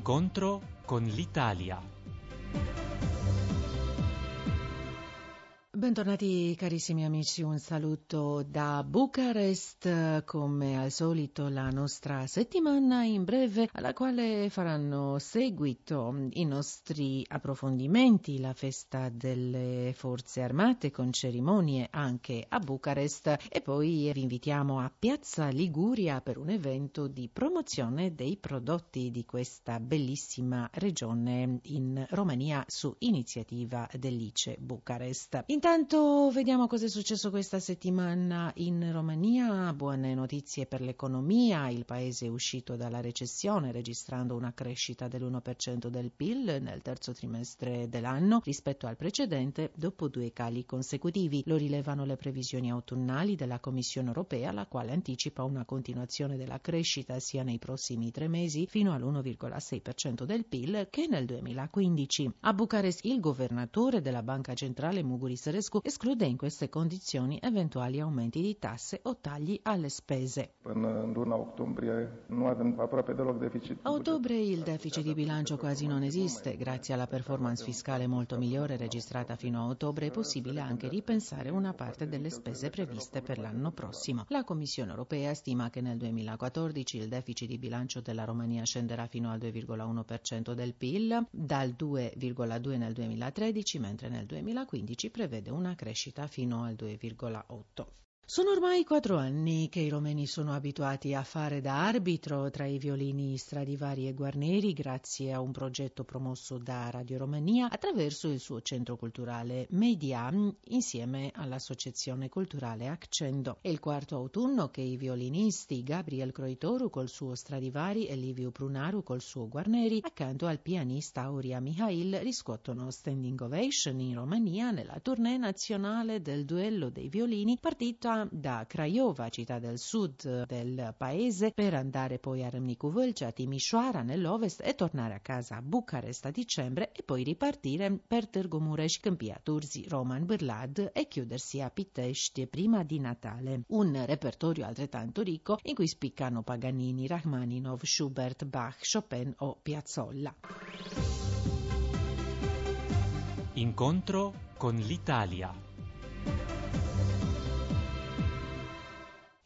Incontro con l'Italia. Bentornati carissimi amici, un saluto da Bucarest, come al solito la nostra settimana in breve alla quale faranno seguito i nostri approfondimenti, la festa delle forze armate con cerimonie anche a Bucarest e poi vi invitiamo a Piazza Liguria per un evento di promozione dei prodotti di questa bellissima regione in Romania su iniziativa dell'ICE Bucarest. Intanto Intanto vediamo cosa è successo questa settimana in Romania. Buone notizie per l'economia. Il paese è uscito dalla recessione registrando una crescita dell'1% del PIL nel terzo trimestre dell'anno rispetto al precedente dopo due cali consecutivi. Lo rilevano le previsioni autunnali della Commissione europea, la quale anticipa una continuazione della crescita sia nei prossimi tre mesi fino all'1,6% del PIL che nel 2015. A Bucarest il governatore della Banca Centrale Muguris Băsescu esclude in queste condizioni eventuali aumenti di tasse o tagli alle spese. A ottobre il deficit di bilancio quasi non esiste. Grazie alla performance fiscale molto migliore registrata fino a ottobre è possibile anche ripensare una parte delle spese previste per l'anno prossimo. La Commissione europea stima che nel 2014 il deficit di bilancio della Romania scenderà fino al 2,1% del PIL, dal 2,2 nel 2013, mentre nel 2015 prevede una crescita fino al 2,8. Sono ormai quattro anni che i romeni sono abituati a fare da arbitro tra i violini Stradivari e Guarneri grazie a un progetto promosso da Radio Romania attraverso il suo centro culturale Media insieme all'associazione culturale Accendo. È il quarto autunno che i violinisti Gabriel Croitoru col suo Stradivari e Livio Prunaru col suo Guarneri accanto al pianista Auria Mihail riscuotono standing ovation in Romania nella tournée nazionale del duello dei violini partita da Craiova, città del sud del paese, per andare poi a Râmnicu Vâlcea, Timișoara nell'ovest e tornare a casa a Bucarest a dicembre e poi ripartire per Târgu Mureș, Câmpia Turzi, Roman Bârlad e chiudersi a Pitești prima di Natale. Un repertorio altrettanto ricco in cui spiccano Paganini, Rachmaninov, Schubert, Bach, Chopin o Piazzolla. Incontro con l'Italia.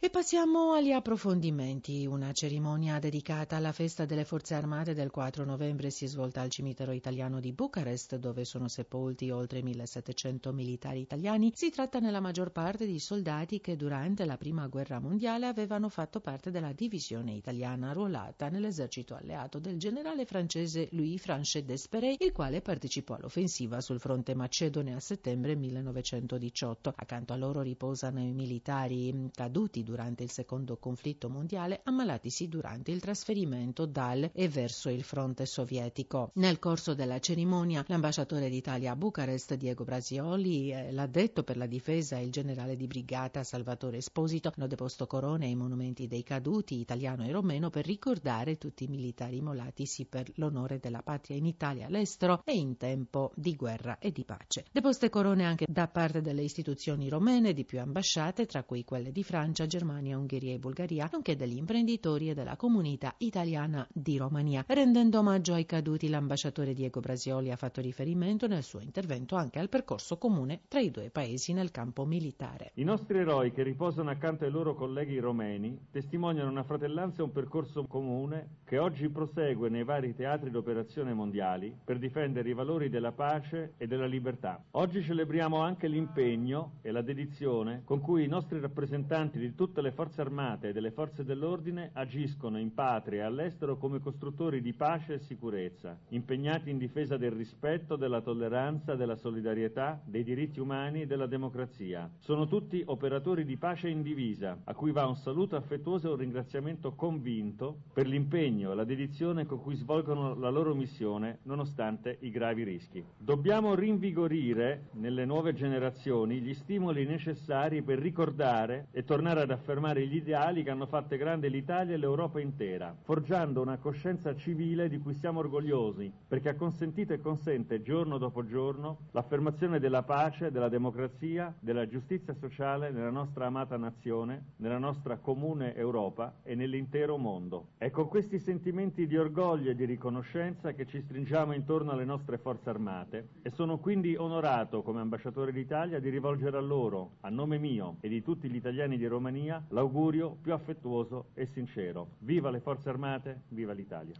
E passiamo agli approfondimenti. Una cerimonia dedicata alla festa delle forze armate del 4 novembre si è svolta al cimitero italiano di Bucarest, dove sono sepolti oltre 1700 militari italiani. Si tratta nella maggior parte di soldati che durante la prima guerra mondiale avevano fatto parte della divisione italiana arruolata nell'esercito alleato del generale francese Louis Franchet d'Esperey, il quale partecipò all'offensiva sul fronte macedone a settembre 1918. Accanto a loro riposano i militari caduti durante durante il secondo conflitto mondiale, ammalatisi durante il trasferimento dal e verso il fronte sovietico. Nel corso della cerimonia, l'ambasciatore d'Italia a Bucarest, Diego Brasioli, e l'addetto per la difesa il generale di brigata Salvatore Esposito hanno deposto corone ai monumenti dei caduti, italiano e romeno, per ricordare tutti i militari immolatisi per l'onore della patria in Italia, all'estero e in tempo di guerra e di pace. Deposte corone anche da parte delle istituzioni romene di più ambasciate, tra cui quelle di Francia, Germania, Germania, Ungheria e Bulgaria, nonché degli imprenditori e della comunità italiana di Romania. Rendendo omaggio ai caduti, l'ambasciatore Diego Brasioli ha fatto riferimento nel suo intervento anche al percorso comune tra i due paesi nel campo militare. I nostri eroi che riposano accanto ai loro colleghi romeni testimoniano una fratellanza e un percorso comune che oggi prosegue nei vari teatri d'operazione mondiali per difendere i valori della pace e della libertà. Oggi celebriamo anche l'impegno e la dedizione con cui i nostri rappresentanti di tutto tutte le forze armate e delle forze dell'ordine agiscono in patria e all'estero come costruttori di pace e sicurezza, impegnati in difesa del rispetto, della tolleranza, della solidarietà, dei diritti umani e della democrazia. Sono tutti operatori di pace in divisa, a cui va un saluto affettuoso e un ringraziamento convinto per l'impegno e la dedizione con cui svolgono la loro missione nonostante i gravi rischi. Dobbiamo rinvigorire nelle nuove generazioni gli stimoli necessari per ricordare e tornare ad affrontare affermare gli ideali che hanno fatto grande l'Italia e l'Europa intera, forgiando una coscienza civile di cui siamo orgogliosi, perché ha consentito e consente giorno dopo giorno l'affermazione della pace, della democrazia, della giustizia sociale nella nostra amata nazione, nella nostra comune Europa e nell'intero mondo. È con questi sentimenti di orgoglio e di riconoscenza che ci stringiamo intorno alle nostre forze armate e sono quindi onorato come ambasciatore d'Italia di rivolgere a loro, a nome mio e di tutti gli italiani di Romania, l'augurio più affettuoso e sincero. Viva le forze armate, viva l'Italia.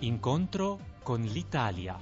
Incontro con l'Italia.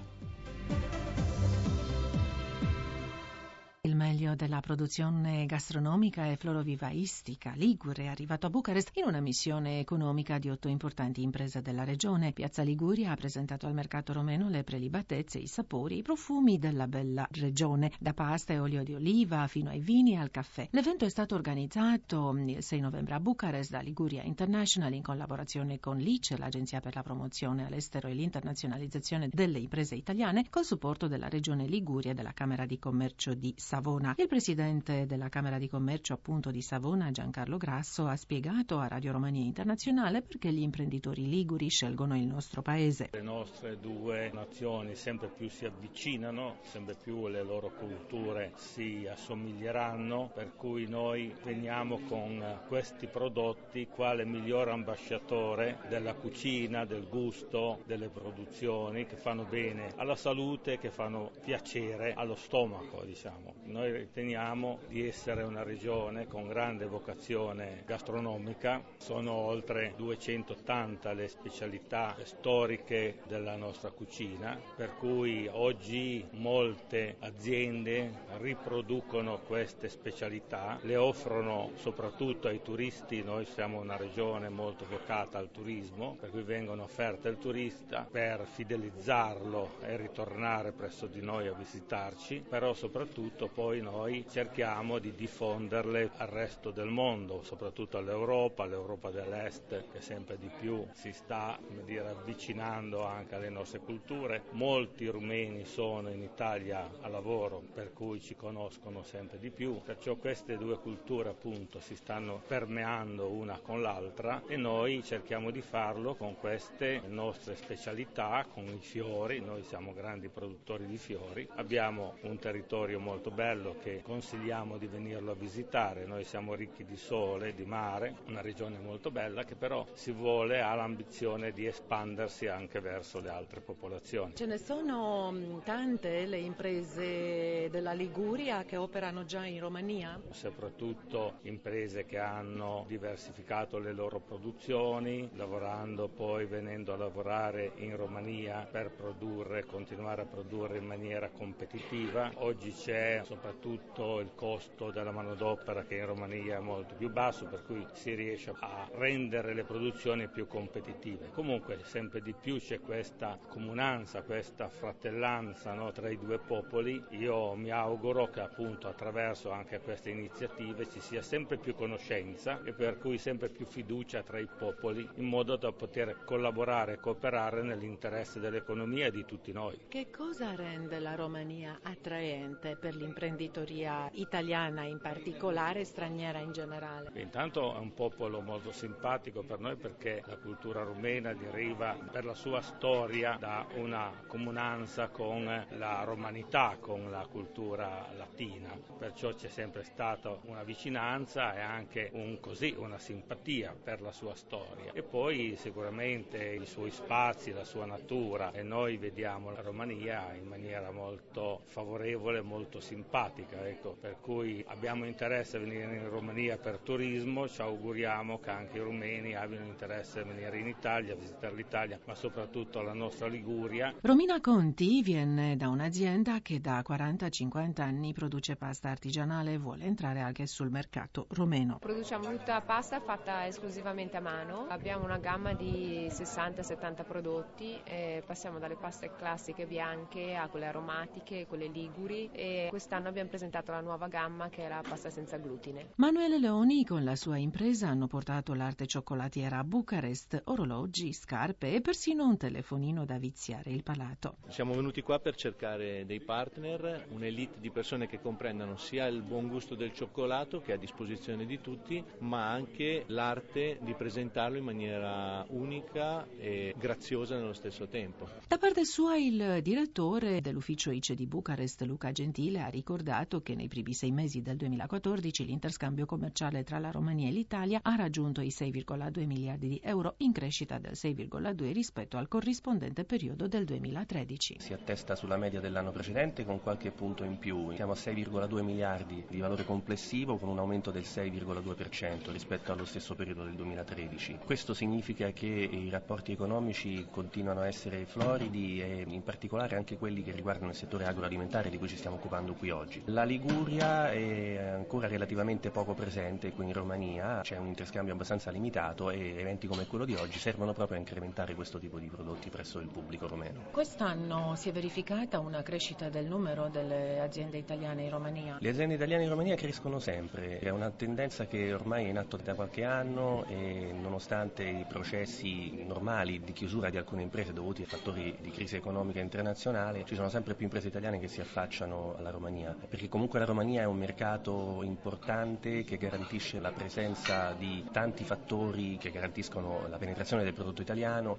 Il meglio della produzione gastronomica e florovivaistica ligure è arrivato a Bucarest in una missione economica di otto importanti imprese della regione. Piazza Liguria ha presentato al mercato romeno le prelibatezze, i sapori, i profumi della bella regione, da pasta e olio di oliva fino ai vini e al caffè. L'evento è stato organizzato il 6 novembre a Bucarest da Liguria International in collaborazione con l'ICE, l'Agenzia per la promozione all'estero e l'internazionalizzazione delle imprese italiane, col supporto della regione Liguria e della Camera di Commercio di Savona. Savona. Il presidente della Camera di Commercio appunto di Savona, Giancarlo Grasso, ha spiegato a Radio Romania Internazionale perché gli imprenditori liguri scelgono il nostro paese. Le nostre due nazioni sempre più si avvicinano, sempre più le loro culture si assomiglieranno, per cui noi veniamo con questi prodotti quale miglior ambasciatore della cucina, del gusto, delle produzioni che fanno bene alla salute, che fanno piacere allo stomaco, diciamo. Noi riteniamo di essere una regione con grande vocazione gastronomica, sono oltre 280 le specialità storiche della nostra cucina, per cui oggi molte aziende riproducono queste specialità, le offrono soprattutto ai turisti, noi siamo una regione molto vocata al turismo, per cui vengono offerte al turista per fidelizzarlo e ritornare presso di noi a visitarci, però soprattutto poi noi cerchiamo di diffonderle al resto del mondo, soprattutto all'Europa, all'Europa dell'Est che sempre di più si sta dire, avvicinando anche alle nostre culture. Molti rumeni sono in Italia a lavoro, per cui ci conoscono sempre di più, perciò queste due culture appunto si stanno permeando una con l'altra e noi cerchiamo di farlo con queste nostre specialità, con i fiori, noi siamo grandi produttori di fiori, abbiamo un territorio molto bello bello che consigliamo di venirlo a visitare. Noi siamo ricchi di sole, di mare, una regione molto bella che però si vuole, ha l'ambizione di espandersi anche verso le altre popolazioni. Ce ne sono mm, tante le imprese della Liguria che operano già in Romania? Soprattutto imprese che hanno diversificato le loro produzioni, lavorando poi venendo a lavorare in Romania per produrre, continuare a produrre in maniera competitiva. Oggi c'è soprattutto il costo della manodopera che in Romania è molto più basso, per cui si riesce a rendere le produzioni più competitive. Comunque sempre di più c'è questa comunanza, questa fratellanza no, tra i due popoli. Io mi auguro che appunto attraverso anche queste iniziative ci sia sempre più conoscenza e per cui sempre più fiducia tra i popoli in modo da poter collaborare e cooperare nell'interesse dell'economia e di tutti noi. Che cosa rende la Romania attraente per l'impresa? L'imprenditoria italiana in particolare e straniera in generale? Intanto è un popolo molto simpatico per noi perché la cultura rumena deriva per la sua storia da una comunanza con la romanità, con la cultura latina, perciò c'è sempre stata una vicinanza e anche un così, una simpatia per la sua storia. E poi sicuramente i suoi spazi, la sua natura e noi vediamo la Romania in maniera molto favorevole, molto simpatica simpatica, ecco, per cui abbiamo interesse a venire in Romania per turismo, ci auguriamo che anche i rumeni abbiano interesse a venire in Italia, a visitare l'Italia, ma soprattutto la nostra Liguria. Romina Conti viene da un'azienda che da 40-50 anni produce pasta artigianale e vuole entrare anche sul mercato romeno. Produciamo tutta pasta fatta esclusivamente a mano, abbiamo una gamma di 60-70 prodotti, passiamo dalle paste classiche bianche a quelle aromatiche, quelle liguri e quest'anno quest'anno abbiamo presentato la nuova gamma che è la pasta senza glutine. Manuele Leoni con la sua impresa hanno portato l'arte cioccolatiera a Bucarest, orologi, scarpe e persino un telefonino da viziare il palato. Siamo venuti qua per cercare dei partner, un'elite di persone che comprendano sia il buon gusto del cioccolato che è a disposizione di tutti, ma anche l'arte di presentarlo in maniera unica e graziosa nello stesso tempo. Da parte sua il direttore dell'ufficio ICE di Bucarest, Luca Gentile, ha ricordato che nei primi sei mesi del 2014 l'interscambio commerciale tra la Romania e l'Italia ha raggiunto i 6,2 miliardi di euro in crescita del 6,2 rispetto al corrispondente periodo del 2013. Si attesta sulla media dell'anno precedente con qualche punto in più. Siamo a 6,2 miliardi di valore complessivo con un aumento del 6,2% rispetto allo stesso periodo del 2013. Questo significa che i rapporti economici continuano a essere floridi e in particolare anche quelli che riguardano il settore agroalimentare di cui ci stiamo occupando qui oggi. La Liguria è ancora relativamente poco presente qui in Romania, c'è un interscambio abbastanza limitato e eventi come quello di oggi servono proprio a incrementare questo tipo di prodotti presso il pubblico romeno. Quest'anno si è verificata una crescita del numero delle aziende italiane in Romania? Le aziende italiane in Romania crescono sempre, è una tendenza che ormai è in atto da qualche anno e nonostante i processi normali di chiusura di alcune imprese dovuti a fattori di crisi economica internazionale, ci sono sempre più imprese italiane che si affacciano alla Romania, perché comunque la Romania è un mercato importante che garantisce la presenza di tanti fattori che garantiscono la penetrazione del prodotto italiano.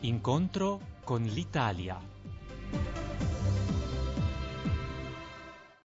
Incontro con l'Italia.